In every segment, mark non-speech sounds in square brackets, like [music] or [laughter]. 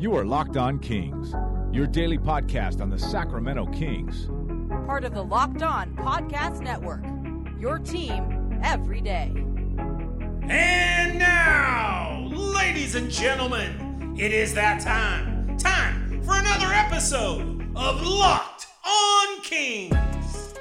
You are Locked On Kings, your daily podcast on the Sacramento Kings. Part of the Locked On Podcast Network. Your team every day. And now, ladies and gentlemen, it is that time. Time for another episode of Locked On Kings.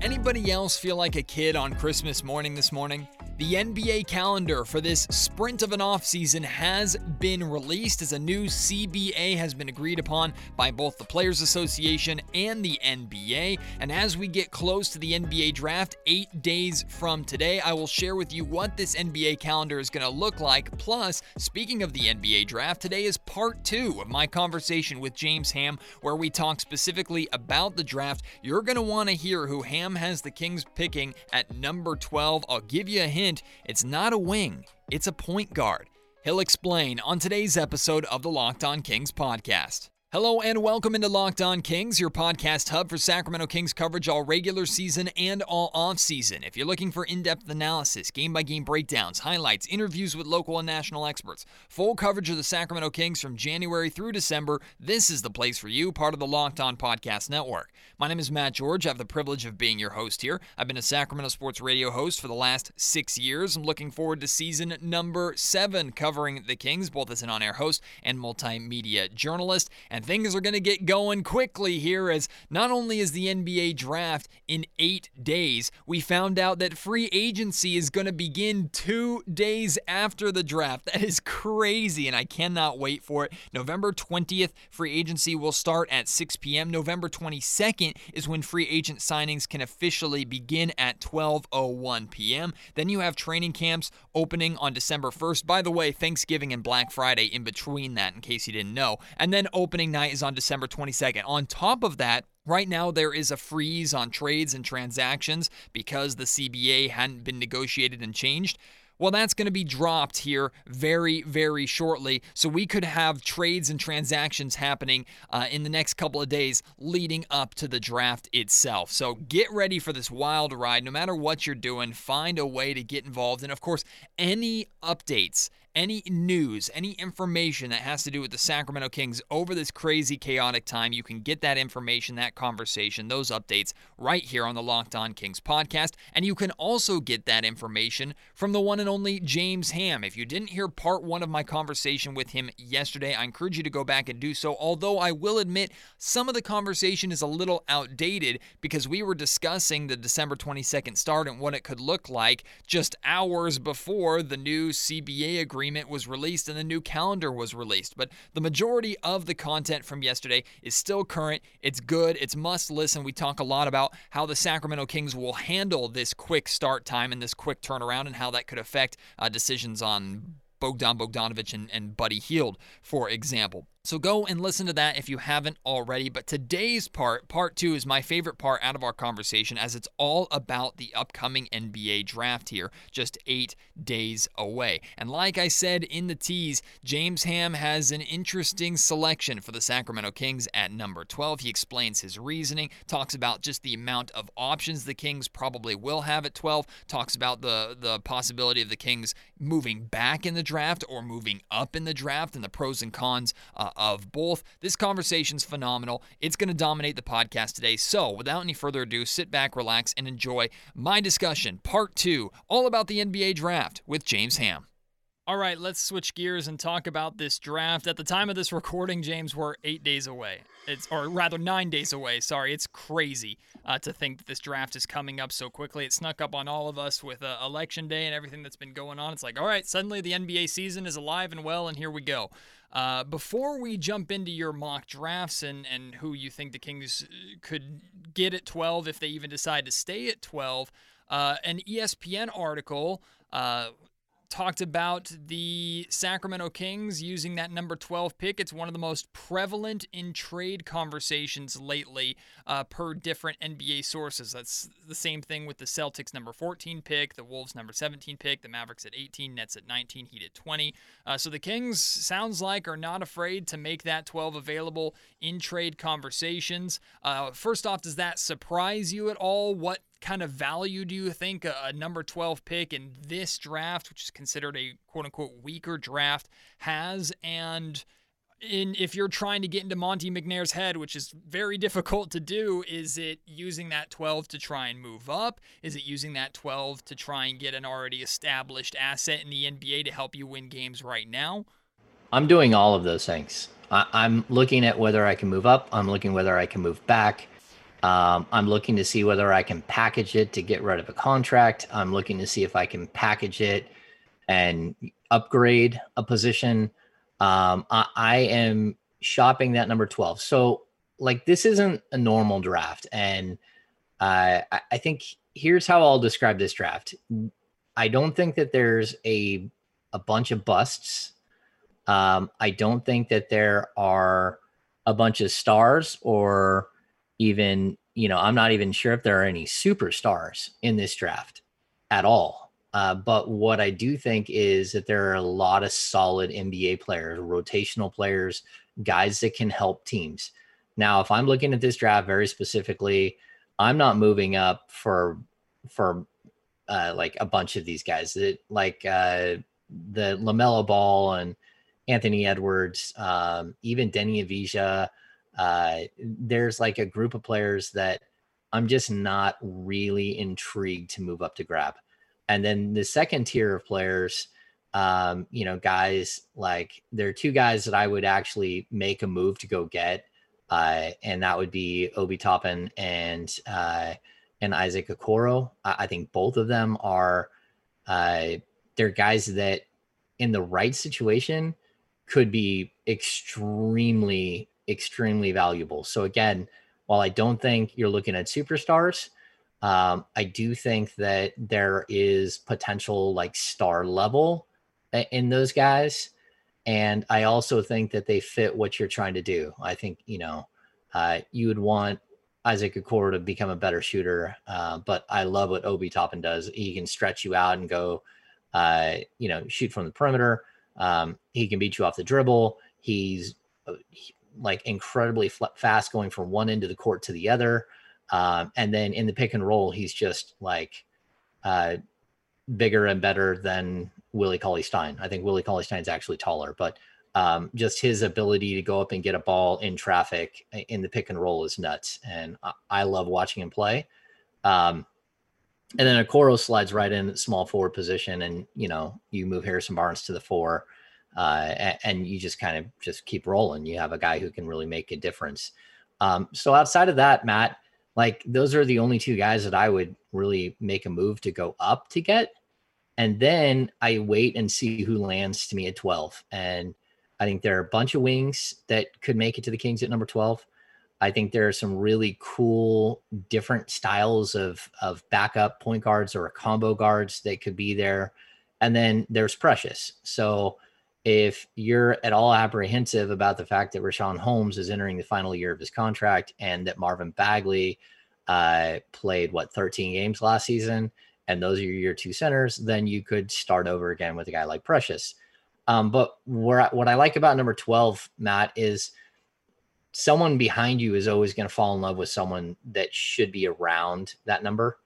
Anybody else feel like a kid on Christmas morning this morning? The NBA calendar for this sprint of an offseason has been released as a new CBA has been agreed upon by both the Players Association and the NBA. And as we get close to the NBA draft, eight days from today, I will share with you what this NBA calendar is going to look like. Plus, speaking of the NBA draft, today is part two of my conversation with James Ham, where we talk specifically about the draft. You're going to want to hear who Ham has the Kings picking at number 12. I'll give you a hint it's not a wing, it's a point guard. He'll explain on today's episode of the Locked On Kings podcast. Hello and welcome into Locked On Kings, your podcast hub for Sacramento Kings coverage all regular season and all off season. If you're looking for in-depth analysis, game-by-game breakdowns, highlights, interviews with local and national experts, full coverage of the Sacramento Kings from January through December, this is the place for you, part of the Locked On Podcast Network. My name is Matt George. I have the privilege of being your host here. I've been a Sacramento sports radio host for the last six years. I'm looking forward to season number seven, covering the Kings, both as an on-air host and multimedia journalist. And and things are going to get going quickly here as not only is the NBA draft in eight days, we found out that free agency is going to begin two days after the draft. [laughs] That is crazy, and I cannot wait for it. November 20th, free agency will start at 6 p.m. November 22nd is when free agent signings can officially begin at 12:01 p.m. Then you have training camps opening on December 1st. By the way, Thanksgiving and Black Friday in between that, in case you didn't know. And then opening night is on December 22nd. On top of that, Right now, there is a freeze on trades and transactions because the CBA hadn't been negotiated and changed. Well, that's going to be dropped here very, very shortly. So we could have trades and transactions happening uh, in the next couple of days leading up to the draft itself. So get ready for this wild ride. No matter what you're doing, find a way to get involved. And of course, any updates any news, any information that has to do with the Sacramento Kings over this crazy, chaotic time, you can get that information, that conversation, those updates right here on the Locked On Kings podcast. And you can also get that information from the one and only James Ham. If you didn't hear part one of my conversation with him yesterday, I encourage you to go back and do so. Although I will admit, some of the conversation is a little outdated because we were discussing the December 22nd start and what it could look like just hours before the new CBA agreement agreement was released and the new calendar was released. But the majority of the content from yesterday is still current. It's good. It's must listen. We talk a lot about how the Sacramento Kings will handle this quick start time and this quick turnaround and how that could affect uh, decisions on Bogdan Bogdanovic and, and Buddy Hield, for example. So go and listen to that if you haven't already. But today's part, part two, is my favorite part out of our conversation as it's all about the upcoming NBA draft here, just eight days away. And like I said in the tease, James Ham has an interesting selection for the Sacramento Kings at number 12. He explains his reasoning, talks about just the amount of options the Kings probably will have at 12, talks about the, the possibility of the Kings moving back in the draft or moving up in the draft and the pros and cons. Uh, of both. This conversation's phenomenal. It's going to dominate the podcast today. So, without any further ado, sit back, relax, and enjoy my discussion, part two, all about the NBA draft with James Ham. All right, let's switch gears and talk about this draft. At the time of this recording, James, we're eight days away. It's or rather nine days away. Sorry, it's crazy uh, to think that this draft is coming up so quickly. It snuck up on all of us with uh, election day and everything that's been going on. It's like, all right, suddenly the NBA season is alive and well, and here we go. Uh, before we jump into your mock drafts and, and who you think the Kings uh, could get at 12 if they even decide to stay at 12, uh, an ESPN article uh, talked about the Sacramento Kings using that number 12 pick. It's one of the most prevalent in trade conversations lately, uh, per different NBA sources. That's the same thing with the Celtics number 14 pick, the Wolves number 17 pick, the Mavericks at 18, Nets at 19, Heat at 20. Uh, so the Kings sounds like are not afraid to make that 12 available in trade conversations. Uh, first off, does that surprise you at all? What kind of value do you think a, a, number 12 pick in this draft, which is considered a quote unquote weaker draft, has? And in if you're trying to get into Monte McNair's head, which is very [laughs] difficult to do, is it using that 12 to try and move up? Is it using that 12 to try and get an already established asset in the NBA to help you win games right now? I'm doing all of those things. I, am looking at whether I can move up. I'm looking whether I can move back. Um, I'm looking to see whether I can package it to get rid of a contract. I'm looking to see if I can package it and upgrade a position. Um, I, I am shopping that number 12. So, like, this isn't a normal draft. And uh, I, think here's how I'll describe this draft. I don't think that there's a a bunch of busts. Um, I don't think that there are a bunch of stars or even, you know, I'm not even sure if there are any superstars in this draft at all. Uh, but what I do think is that there are a lot of solid NBA players, rotational players, guys that can help teams. Now, if I'm looking at this draft very specifically, I'm not moving up for for uh, like a bunch of these guys that like uh, the LaMelo Ball and Anthony Edwards, um, even Deni Avdija, uh, there's like a group of players that I'm just not really intrigued to move up to grab. And then the second tier of players, um, you know, guys like there are two guys that I would actually make a move to go get, uh, and that would be Obi Toppin and uh, and Isaac Okoro. I, I think both of them are uh, they're guys that in the right situation could be extremely extremely valuable. So again, while I don't think you're looking at superstars, um, I do think that there is potential like star level in those guys. And I also think that they fit what you're trying to do. I think, you know, uh, you would want Isaac Okoro to become a better shooter. Uh, but I love what Obi Toppin does. He can stretch you out and go, uh, you know, shoot from the perimeter. Um, he can beat you off the dribble. He's uh, like incredibly fast going from one end of the court to the other. Um, and then in the pick and roll, he's just like uh, bigger and better than Willie Cauley Stein. I think Willie Cauley Stein's actually taller, but um, just his ability to go up and get a ball in traffic in the pick and roll is nuts. And I, I love watching him play. Um, and then Okoro slides right in small forward position, and you know you move Harrison Barnes to the four uh, and, you just kind of just keep rolling. You have a guy who can really make a difference. Um, so outside of that, Matt, like those are the only two guys that I would really make a move to go up to get. And then I wait and see who lands to me at 12. And I think there are a bunch of wings that could make it to the Kings at number 12. I think there are some really cool different styles of of backup point guards or combo guards that could be there. And then there's Precious. So if you're at all apprehensive about the fact that Richaun Holmes is entering the final year of his contract and that Marvin Bagley uh, played what 13 games last season, and those are your two centers, then you could start over again with a guy like Precious. Um, but where, what I like about number 12, Matt, is someone behind you is always going to fall in love with someone that should be around that number.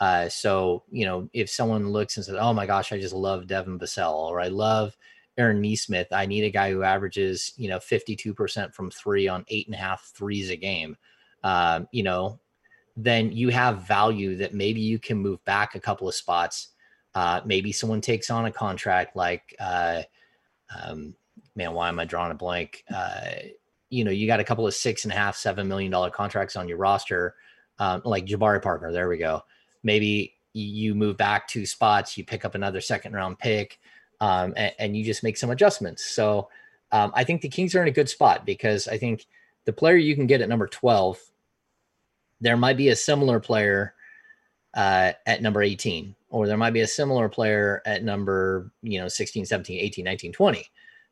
Uh, so, you know, if someone looks and says, Oh my gosh, I just love Devin Vassell, or I love Aaron Nesmith. I need a guy who averages, you know, 52% from three on eight and a half threes a game. Um, you know, then you have value that maybe you can move back a couple of spots. Uh, maybe someone takes on a contract like, uh, um, man, why am I drawing a blank? Uh, you know, you got a couple of six and a half, seven million dollar contracts on your roster, um, like Jabari Parker. There we go. Maybe you move back two spots, you pick up another second round pick um, and, and, you just make some adjustments. So um, I think the Kings are in a good spot because I think the player you can get at number 12, there might be a similar player uh, at number 18, or there might be a similar player at number, you know, 16, 17, 18, 19, 20.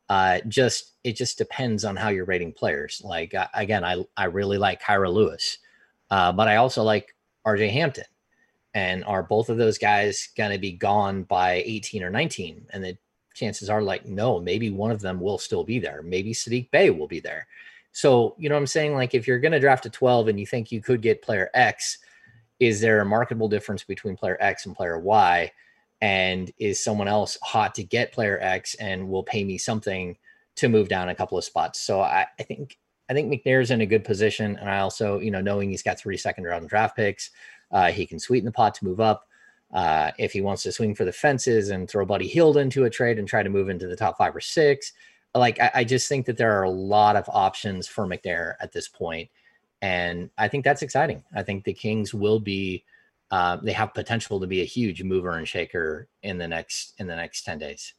Uh, just it just depends on how you're rating players. Like uh, again, I I really like Kira Lewis, uh, but I also like RJ Hampton. And are both of those guys going to be gone by 18 or 19? And the chances are like, no, maybe one of them will still be there. Maybe Saddiq Bey will be there. So, you know what I'm saying? Like, if you're going to draft a 12 and you think you could get player X, is there a marketable difference between player X and player Y? And is someone else hot to get player X and will pay me something to move down a couple of spots. So I, I think I think McNair's in a good position, and I also you know knowing he's got three second round draft picks, uh, he can sweeten the pot to move up. Uh, if he wants to swing for the fences and throw Buddy Hield into a trade and try to move into the top five or six, like I, I just think that there are a lot of options for McNair at this point, and I think that's exciting. I think the Kings will be. Uh, they have potential to be a huge mover and shaker in the next in the next 10 days.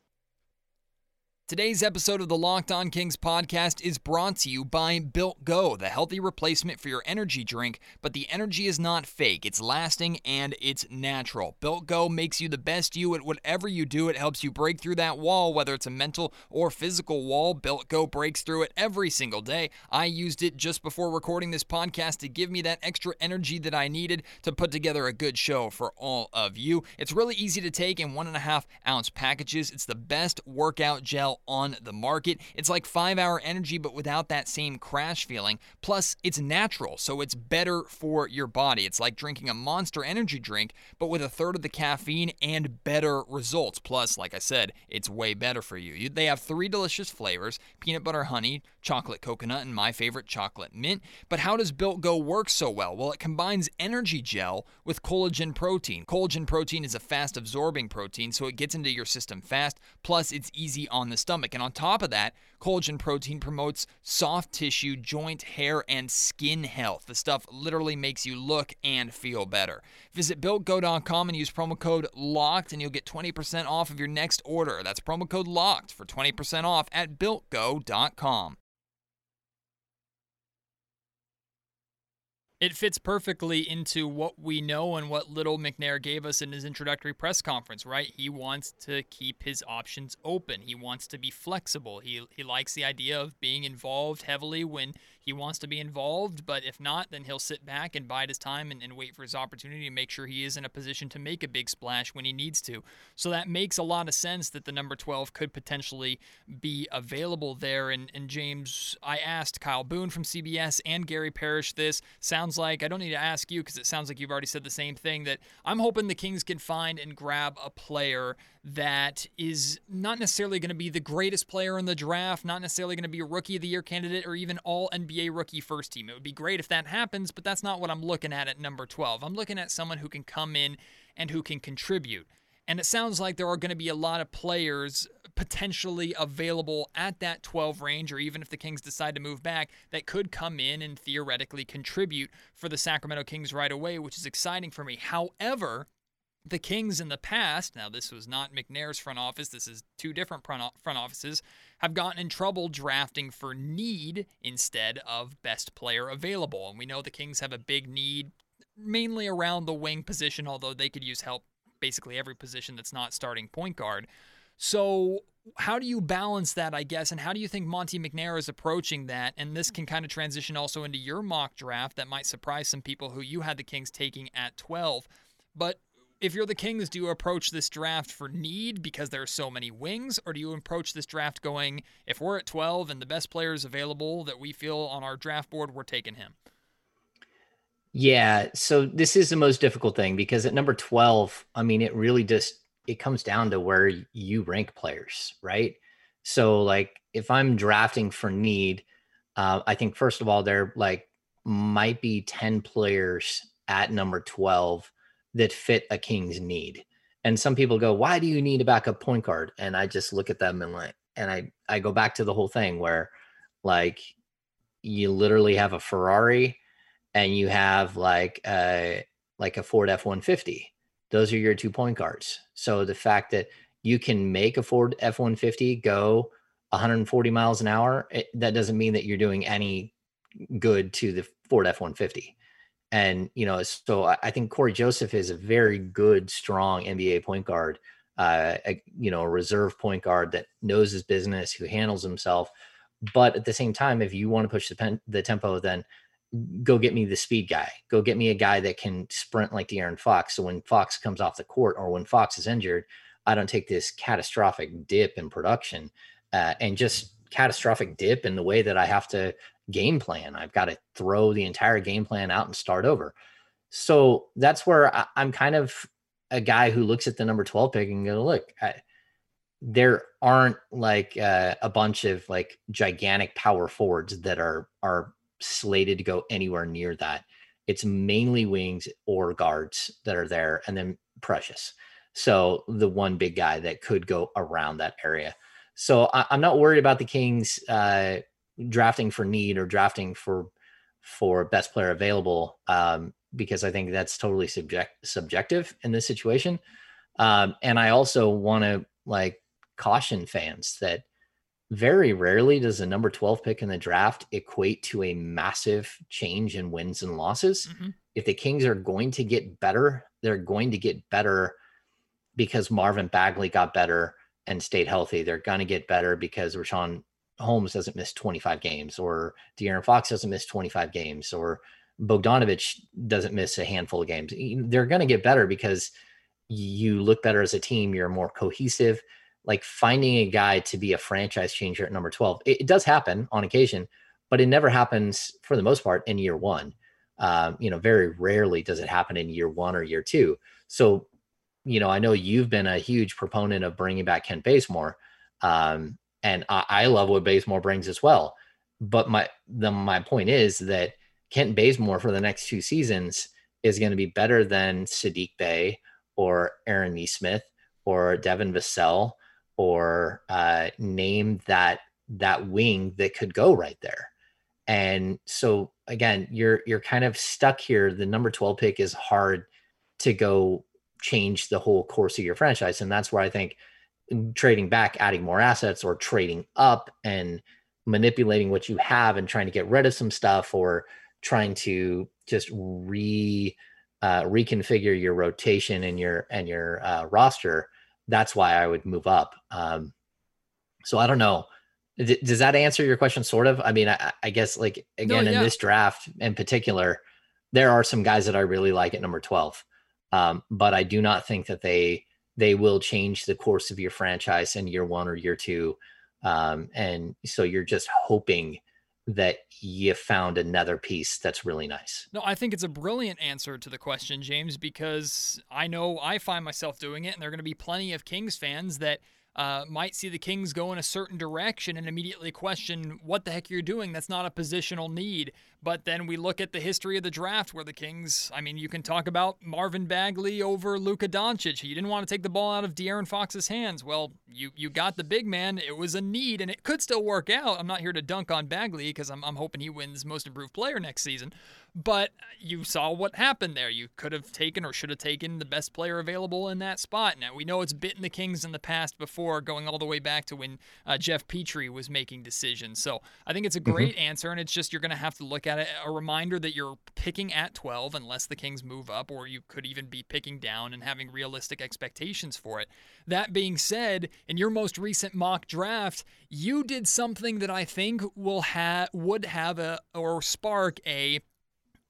Today's episode of the Locked On Kings podcast is brought to you by Built Go, the healthy replacement for your energy drink, but the energy is not fake. It's lasting and it's natural. Built Go makes you the best you at whatever you do. It helps you break through that wall, whether it's a mental or physical wall. Built Go breaks through it every single day. I used it just before recording this podcast to give me that extra energy that I needed to put together a good show for all of you. It's really easy to take in one and a half ounce packages. It's the best workout gel on the market. It's like five hour energy, but without that same crash feeling. Plus, it's natural, so it's better for your body. It's like drinking a monster energy drink, but with a third of the caffeine and better results. Plus, like I said, it's way better for you. They have three delicious flavors peanut butter honey, chocolate coconut, and my favorite, chocolate mint. But how does Built Go work so well? Well, it combines energy gel with collagen protein. Collagen protein is a fast absorbing protein, so it gets into your system fast. Plus, it's easy on the stomach. And on top of that, collagen protein promotes soft tissue, joint, hair, and skin health. The stuff literally makes you look and feel better. Visit builtgo.com and use promo code LOCKED, and you'll get 20% off of your next order. That's promo code LOCKED for 20% off at builtgo.com. It fits perfectly into what we know and what little McNair gave us in his introductory press conference, right? He wants to keep his options open. He wants to be flexible. He he likes the idea of being involved heavily when he wants to be involved, but if not, then he'll sit back and bide his time and, and wait for his opportunity to make sure he is in a position to make a big splash when he needs to. So that makes a lot of sense that the number 12 could potentially be available there. And, and James, I asked Kyle Boone from CBS and Gary Parrish this. Sounds like, I don't need to ask you because it sounds like you've already said the same thing, that I'm hoping the Kings can find and grab a player that is not necessarily going to be the greatest player in the draft, not necessarily going to be a rookie of the year candidate or even all NBA rookie first team. It would be great if that happens, but that's not what I'm looking at at number 12. I'm looking at someone who can come in and who can contribute. And it sounds like there are going to be a lot of players potentially available at that 12 range, or even if the Kings decide to move back, that could come in and theoretically contribute for the Sacramento Kings right away, which is exciting for me. However, the Kings in the past, now this was not McNair's front office, this is two different front offices, have gotten in trouble drafting for need instead of best player available. And we know the Kings have a big need mainly around the wing position, although they could use help basically every position that's not starting point guard. So, how do you balance that, I guess, and how do you think Monte McNair is approaching that? And this can kind of transition also into your mock draft that might surprise some people who you had the Kings taking at 12. But if you're the Kings, do you approach this draft for need because there are so many wings, or do you approach this draft going, if we're at 12 and the best player is available that we feel on our draft board, we're taking him? Yeah, so this is the most difficult thing because at number 12, I mean, it really just it comes down to where you rank players, right? So like if I'm drafting for need, uh, I think first of all there like might be 10 players at number 12 that fit a king's need. And some people go, "Why do you need a backup point guard?" And I just look at them and like, and I I go back to the whole thing where, like, you literally have a Ferrari, and you have like a like a Ford F one fifty. Those are your two point guards. So the fact that you can make a Ford F one fifty go 140 miles an hour, it, that doesn't mean that you're doing any good to the Ford F one fifty. And, you know, so I think Corey Joseph is a very good, strong NBA point guard, uh, a, you know, a reserve point guard that knows his business, who handles himself. But at the same time, if you want to push the, pen, the tempo, then go get me the speed guy. Go get me a guy that can sprint like De'Aaron Fox. So when Fox comes off the court or when Fox is injured, I don't take this catastrophic dip in production uh, and just catastrophic dip in the way that I have to game plan. I've got to throw the entire game plan out and start over. So that's where I, am kind of a guy who looks at the number 12 pick and go, look, I, there aren't like uh, a bunch of like gigantic power forwards that are are slated to go anywhere near that. It's mainly wings or guards that are there, and then Precious. So the one big guy that could go around that area. So I, am not worried about the Kings uh, drafting for need or drafting for for best player available um, because I think that's totally subject subjective in this situation. Um, and I also want to like caution fans that very rarely does a number 12 pick in the draft equate to a massive change in wins and losses. Mm-hmm. If the Kings are going to get better, they're going to get better because Marvin Bagley got better and stayed healthy. They're going to get better because Richaun Holmes doesn't miss 25 games, or De'Aaron Fox doesn't miss 25 games, or Bogdanovic doesn't miss a handful of games. They're going to get better because you look better as a team. You're more cohesive. Like finding a guy to be a franchise changer at number 12, it, it does happen on occasion, but it never happens for the most part in year one. Um, you know, very rarely does it happen in year one or year two. So, you know, I know you've been a huge proponent of bringing back Kent Bazemore. Um, and I, I love what Bazemore brings as well. But my the my point is that Kent Bazemore for the next two seasons is going to be better than Saddiq Bey or Aaron Nesmith or Devin Vassell or uh, name that that wing that could go right there. And so again, you're you're kind of stuck here. The number 12 pick is hard to go change the whole course of your franchise. And that's where I think trading back, adding more assets, or trading up and manipulating what you have and trying to get rid of some stuff or trying to just re uh, reconfigure your rotation and your and your uh, roster that's why i would move up. Um, so i don't know. D- does that answer your question? Sort of. I mean i, I guess like again no, yeah. in this draft in particular there are some guys that i really like at number 12 um, but i do not think that they they will change the course of your franchise in year one or year two. Um, and so you're just hoping that you found another piece that's really nice. No, I think it's a brilliant answer to the question, James, because I know I find myself doing it, and there are going to be plenty of Kings fans that uh, might see the Kings go in a certain direction and immediately question what the heck you're doing. That's not a positional need. But then we look at the history of the draft where the Kings, I mean, you can talk about Marvin Bagley over Luka Doncic. You didn't want to take the ball out of De'Aaron Fox's hands. Well, you you got the big man. It was a need, and it could still work out. I'm not here to dunk on Bagley because I'm, I'm hoping he wins Most Improved Player next season. But you saw what happened there. You could have taken or should have taken the best player available in that spot. Now, we know it's bitten the Kings in the past before, going all the way back to when uh, Geoff Petrie was making decisions. So I think it's a mm-hmm. great mm-hmm. answer, and it's just you're going to have to look at it. A reminder that you're picking at 12 unless the Kings move up, or you could even be picking down and having realistic expectations for it. That being said, in your most recent mock draft, you did something that I think will have would have a or spark a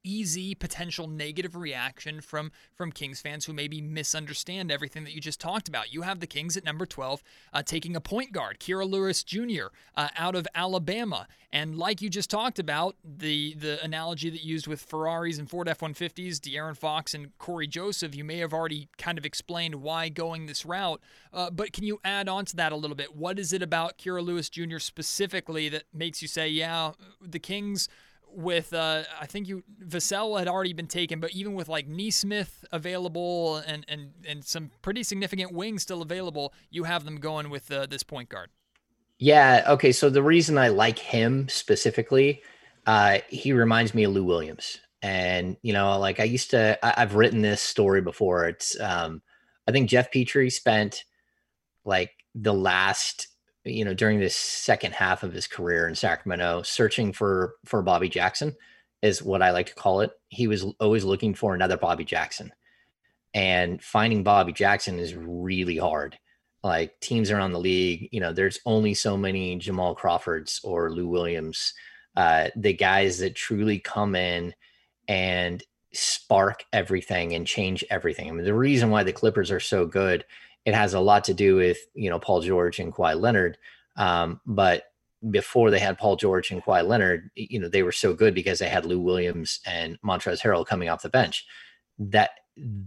easy potential negative reaction from from Kings fans who maybe misunderstand everything that you just talked about. You have the Kings at number 12 uh, taking a point guard, Kira Lewis Jr. Uh, out of Alabama, and like you just talked about, the the analogy that used with Ferraris and Ford F-150s, De'Aaron Fox and Corey Joseph, you may have already kind of explained why going this route, uh, but can you add on to that a little bit? What is it about Kira Lewis Jr. specifically that makes you say, yeah, the Kings – with uh, I think you Vassell had already been taken, but even with like Nesmith available and and and some pretty significant wings still available, you have them going with uh, this point guard. Yeah. Okay. So the reason I like him specifically, uh, he reminds me of Lou Williams, and you know, like I used to, I, have written this story before. It's, um, I think Geoff Petrie spent like the last you know, during this second half of his career in Sacramento, searching for for Bobby Jackson is what I like to call it. He was always looking for another Bobby Jackson. And finding Bobby Jackson is really hard. Like teams around the league, you know, there's only so many Jamal Crawfords or Lou Williams, uh, the guys that truly come in and spark everything and change everything. I mean, the reason why the Clippers are so good it has a lot to do with you know Paul George and Kawhi Leonard. Um, but before they had Paul George and Kawhi Leonard, you know they were so good because they had Lou Williams and Montrezl Harrell coming off the bench. That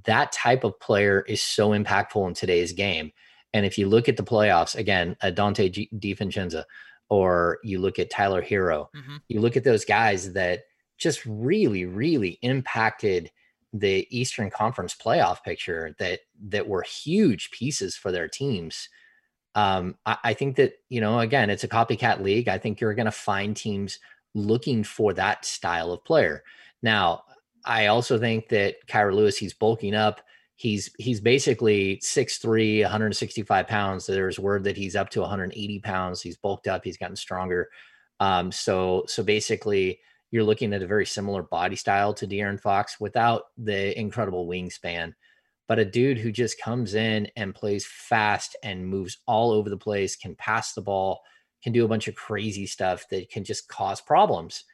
that type of player is so impactful in today's game. And if you look at the playoffs, again, a Donte G- DiVincenzo, or you look at Tyler Herro, Mhm. you look at those guys that just really, really impacted the Eastern Conference playoff picture that that were huge pieces for their teams. Um, I, I think that you know, again, it's a copycat league. I think you're going to find teams looking for that style of player. Now, I also think that Kira Lewis, he's bulking up. He's he's basically 6'3, 165 pounds. There's word that he's up to 180 pounds. He's bulked up, he's gotten stronger. Um, so so basically you're looking at a very similar body style to De'Aaron Fox without the incredible wingspan. But a dude who just comes in and plays fast and moves all over the place, can pass the ball, can do a bunch of crazy stuff that can just cause problems.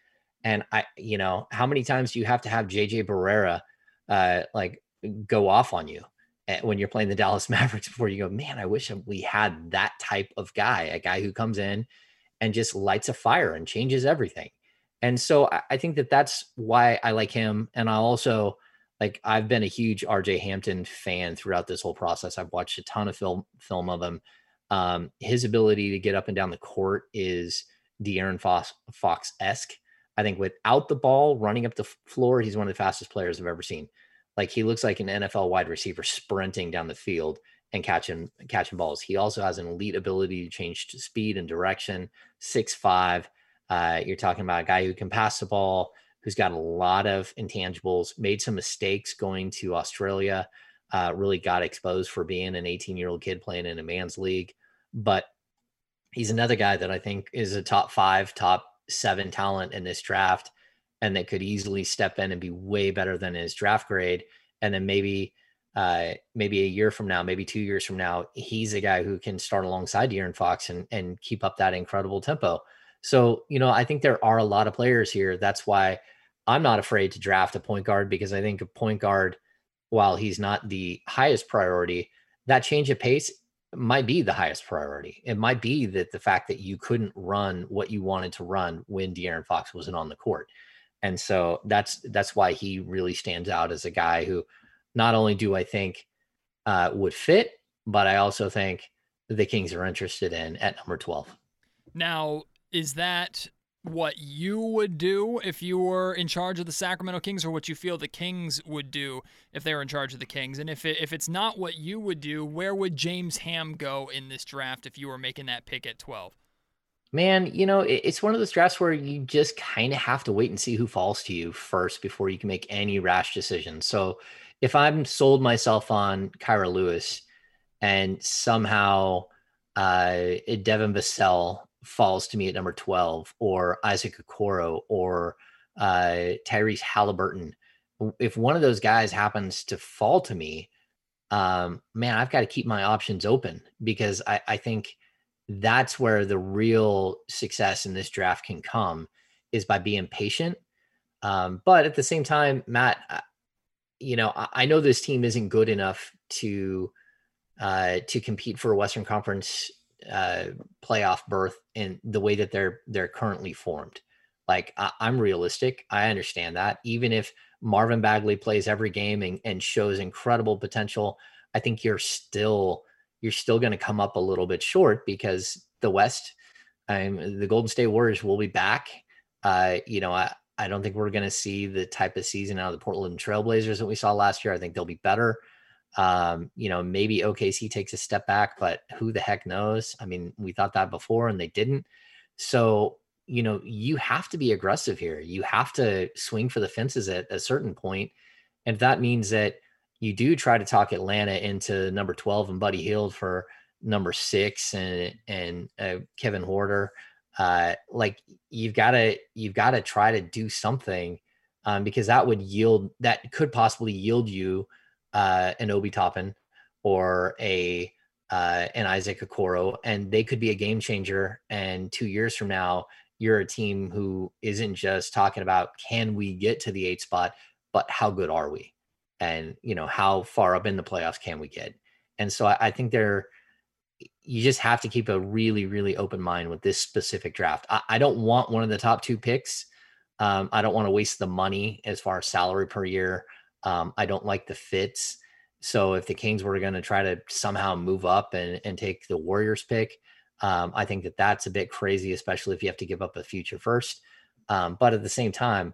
And I, you know, how many times do you have to have JJ Barea uh, like go off on you eh, when you're playing the [laughs] Dallas Mavericks before you go, man, I wish we had that type of guy, a guy who comes in and just lights a fire and changes everything. And so I, think that that's why I like him. And I also like I've been a huge RJ Hampton fan throughout this whole process. I've watched a ton of film film of him. Um, his ability to get up and down the court is De'Aaron Fox Fox esque. I think without the ball running up the floor, he's one of the fastest players I've ever seen. Like he looks like an NFL wide receiver sprinting down the field and catching catching balls. He also has an elite ability to change to speed and direction. Six five. Uh, you're talking about a guy who can pass the ball, who's got a lot of intangibles, made some mistakes going to Australia, uh, really got exposed for being an 18 year old kid playing in a man's league. But he's another guy that I think is a top five, top seven talent in this draft and that could easily step in and be way better than his draft grade. And then maybe uh, maybe a year from now, maybe two years from now, he's a guy who can start alongside De'Aaron Fox and, and keep up that incredible tempo. So, you know, I think there are a lot of players here. That's why I'm not afraid to draft a point guard because I think a point guard, while he's not the highest priority, that change of pace might be the highest priority. It might be that the fact that you couldn't run what you wanted to run when De'Aaron Fox wasn't on the court. And so that's that's why he really stands out as a guy who not only do I think uh, would fit, but I also think the Kings are interested in at number 12. Now, is that what you would do if you were in charge of the Sacramento Kings, or what you feel the Kings would do if they were in charge of the Kings? And if it, if it's not what you would do, where would James Ham go in this draft if you were making that pick at 12? Man, you know, it's one of those drafts where you just kind of have to wait and see who falls to you first before you can make any rash decisions. So if I'm sold myself on Kira Lewis and somehow uh, Devin Vassell falls to me at number 12 or Isaac Okoro or uh, Tyrese Halliburton, if one of those guys happens to fall to me, um, man, I've got to keep my options open because I, I think that's where the real success in this draft can come is by being patient. Um, but at the same time, Matt, you know, I, I know this team isn't good enough to uh, to compete for a Western Conference uh, playoff berth in the way that they're they're currently formed. Like I, I'm realistic. I understand that. Even if Marvin Bagley plays every game and, and shows incredible potential, I think you're still you're still going to come up a little bit short because the West, um, the Golden State Warriors will be back. Uh, you know, I, I don't think we're going to see the type of season out of the Portland Trailblazers that we saw last year. I think they'll be better. Um, you know, maybe OKC takes a step back, but who the heck knows? I mean, we thought that before and they didn't. So, you know, you have to be aggressive here. You have to swing for the fences at a certain point. And that means that you do try to talk Atlanta into number 12 and Buddy Hield for number six and and uh, Kevin Huerter, uh, like you've got to you've got to try to do something um, because that would yield that could possibly yield you uh, an Obi Toppin or a uh, an Isaac Okoro, and they could be a game changer. And two years from now, you're a team who isn't just talking about can we get to the eight spot, but how good are we? And you know how far up in the playoffs can we get? And so I, I think they're you just have to keep a really really open mind with this specific draft. I, I don't want one of the top two picks. Um, I don't want to waste the money as far as salary per year. Um, I don't like the fits. So if the Kings were going to try to somehow move up and, and take the Warriors pick, um, I think that that's a bit crazy, especially if you have to give up a future first. Um, but at the same time,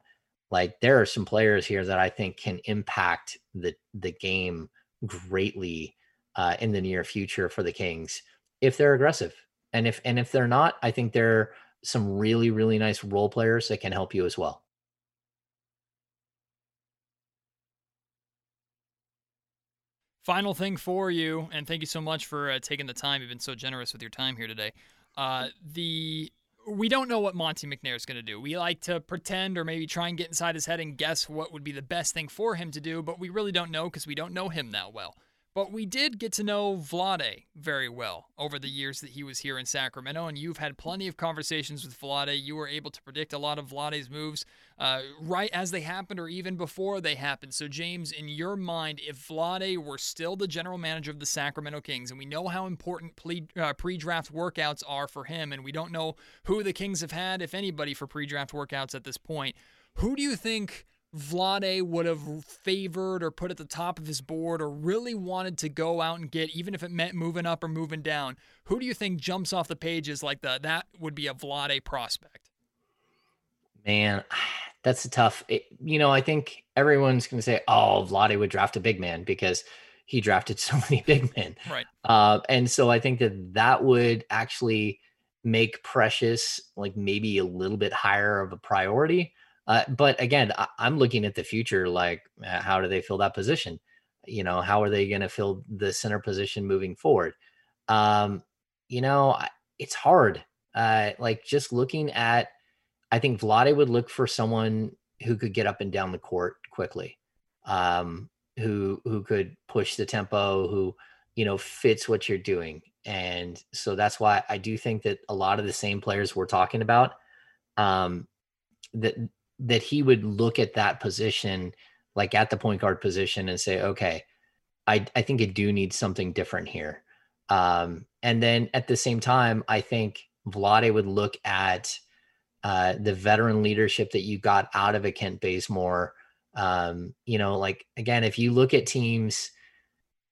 like there are some players here that I think can impact the the game greatly uh, in the near future for the Kings if they're aggressive. And if and if they're not, I think there are some really really nice role players that can help you as well. Final thing for you, and thank you so much for uh, taking the time. You've been so generous with your time here today. Uh, the we don't know what Monte McNair is going to do. We like to pretend or maybe try and get inside his head and guess what would be the best thing for him to do, but we really don't know because we don't know him that well. But we did get to know Vlade very well over the years that he was here in Sacramento, and you've had plenty of conversations with Vlade. You were able to predict a lot of Vlade's moves uh, right as they happened or even before they happened. So, James, in your mind, if Vlade were still the general manager of the Sacramento Kings, and we know how important uh, pre draft workouts are for him, and we don't know who the Kings have had, if anybody, for pre draft workouts at this point, who do you think? Vlade would have favored or put at the top of his board or really wanted to go out and get, even if it meant moving up or moving down? Who do you think jumps off the pages like that? that would be a Vlade prospect? Man, [sighs] that's a tough. It, you know, I think everyone's going to say, "Oh, Vlade would draft a big man because he drafted [laughs] so many big men." Right. Uh, and so I think that that would actually make Precious like maybe a little bit higher of a priority. Uh, but again, I, am looking at the future. Like, uh, how do they fill that position? You know, how are they going to fill the center position moving forward? Um, you know, it's hard. Uh, like just looking at, I think Vlade would look for someone who could get up and down the court quickly, um, who who could push the tempo, who you know fits what you're doing, and so that's why I do think that a lot of the same players we're talking about, um, that that he would look at that position, like at the point guard position, and say, okay, I, I think I do need something different here. Um, and then at the same time, I think Vlade would look at uh, the veteran leadership that you got out of a Kent Bazemore. Um, you know, like again, if you look at teams,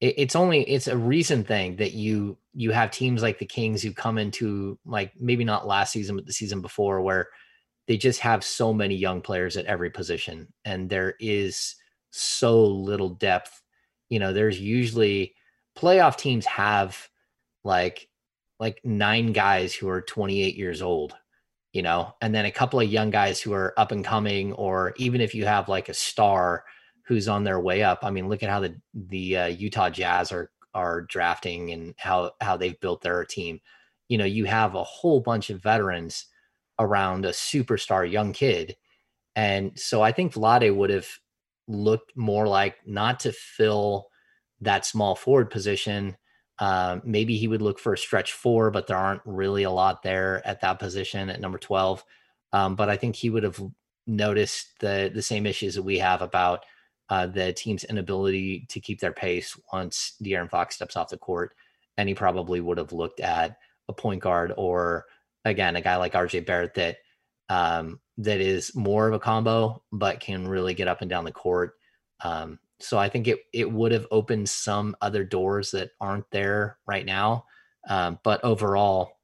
it, it's only it's a recent thing that you you have teams like the Kings who come into like maybe not last season, but the season before, where they just have so many young players at every position and there is so little depth. You know there's usually playoff teams have like like nine guys who are 28 years old you know and then a couple of young guys who are up and coming or even if you have like a star who's on their way up. I mean look at how the the uh, utah jazz are are drafting and how how they've built their team. You know you have a whole bunch of veterans around a superstar young kid. And so I think Vlade would have looked more like not to fill that small forward position. Uh, maybe he would look for a stretch four, but there aren't really a lot there at that position at number 12. Um, but I think he would have noticed the the same issues that we have about uh, the team's inability to keep their pace once De'Aaron Fox steps off the court. And he probably would have looked at a point guard or again, a guy like RJ Barrett that um, that is more of a combo, but can really get up and down the court. Um, so I think it it would have opened some other doors that aren't there right now. Um, but overall,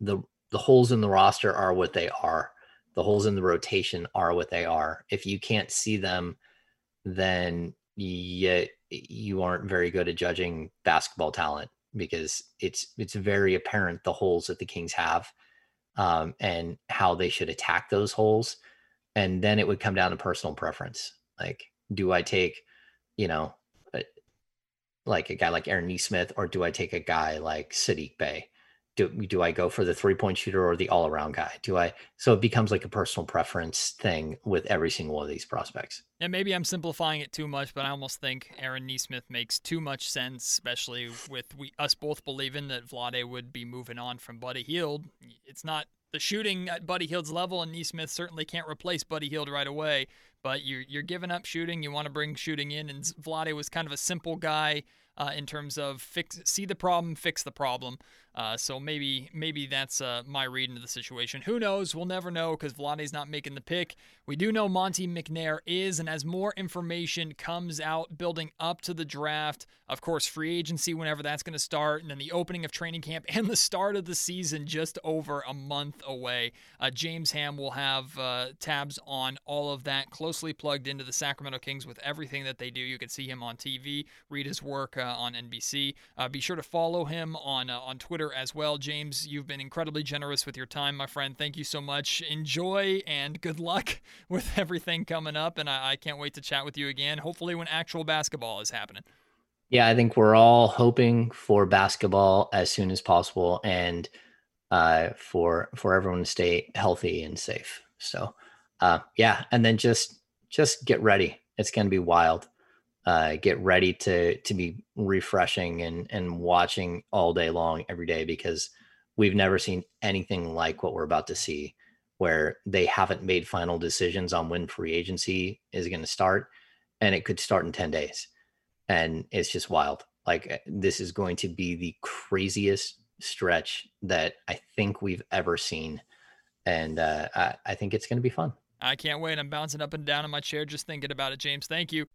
the the holes in the roster are what they are. The holes in the rotation are what they are. If you can't see them, then you, you aren't very good at judging basketball talent because it's it's very apparent the holes that the Kings have um, and how they should attack those holes. And then it would come down to personal preference. Like, do I take, you know, a, like a guy like Aaron Nesmith, or do I take a guy like Saddiq Bey? Do do I go for the three point shooter or the all around guy? Do I so it becomes like a personal preference thing with every single one of these prospects. And maybe I'm simplifying it too much, but I almost think Aaron Nesmith makes too much sense, especially with we us both believing that Vlade would be moving on from Buddy Hield. It's not the shooting at Buddy Hield's level, and Nesmith certainly can't replace Buddy Hield right away. But you're you're giving up shooting. You want to bring shooting in, and Vlade was kind of a simple guy uh, in terms of fix see the problem, fix the problem. Uh, so maybe maybe that's uh, my read into the situation. Who knows? We'll never know because Vlade's not making the pick. We do know Monte McNair is, and as more information comes out building up to the draft, of course, free agency whenever that's going to start, and then the opening of training camp [laughs] and the start of the season just over a month away. Uh, James Ham will have uh, tabs on all of that, closely plugged into the Sacramento Kings with everything that they do. You can see him on TV, read his work uh, on NBC. Uh, be sure to follow him on on Twitter as well. James, you've been incredibly generous with your time, my friend. Thank you so much. Enjoy and good luck [laughs] with everything coming up. And I, I can't wait to chat with you again, hopefully, when actual basketball is happening. Yeah, I think we're all hoping for basketball as soon as possible and uh, for for everyone to stay healthy and safe. So, uh, yeah, and then just just get ready. It's going to be wild. Uh, get ready to to be refreshing and and watching all day long every day because we've never seen anything like what we're about to see where they haven't made final decisions on when free agency is going to start and it could start in 10 days. And it's just wild. Like uh, this is going to be the craziest stretch that i think we've ever seen. And uh, I, I think it's going to be fun. I can't wait. I'm bouncing up and down in my chair just thinking about it james. Thank you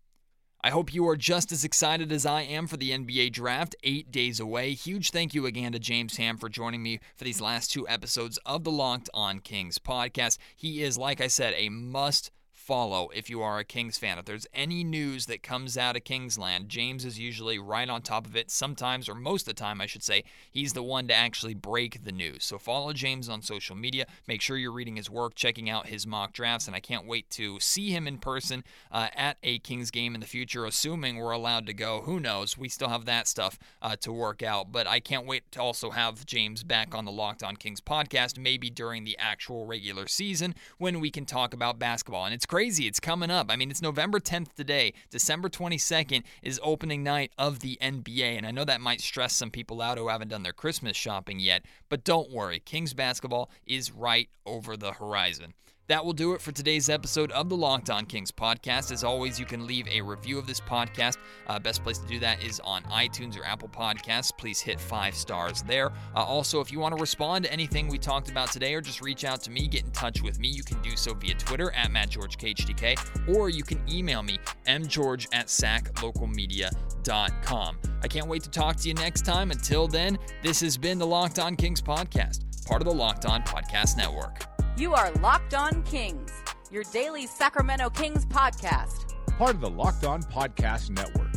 I hope you are just as excited as I am for the NBA draft, eight days away. Huge thank you again to James Ham for joining me for these last two episodes of the Locked On Kings podcast. He is, like I said, a must follow if you are a Kings fan. If there's any news that comes out of Kingsland, James is usually right on top of it. Sometimes, or most of the time, I should say, he's the one to actually break the news. So follow James on social media. Make sure you're reading his work, checking out his mock drafts, and I can't wait to see him in person uh, at a Kings game in the future, assuming we're allowed to go. Who knows? We still have that stuff uh, to work out, but I can't wait to also have James back on the Locked On Kings podcast, maybe during the actual regular season when we can talk about basketball. And it's crazy crazy. It's coming up. I mean, it's November 10th today. December 22nd is opening night of the NBA. And I know that might stress some people out who haven't done their Christmas shopping yet. But don't worry, Kings basketball is right over the horizon. That will do it for today's episode of the Locked On Kings podcast. As always, you can leave a review of this podcast. Uh, best place to do that is on iTunes or Apple Podcasts. Please hit five stars there. Uh, also, if you want to respond to anything we talked about today or just reach out to me, get in touch with me, you can do so via Twitter at MattGeorgeKHTK or you can email me, mgeorge at saclocalmedia.com. I can't wait to talk to you next time. Until then, this has been the Locked On Kings podcast, part of the Locked On Podcast Network. You are Locked On Kings, your daily Sacramento Kings podcast. Part of the Locked On Podcast Network.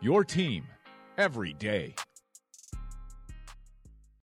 Your team every day.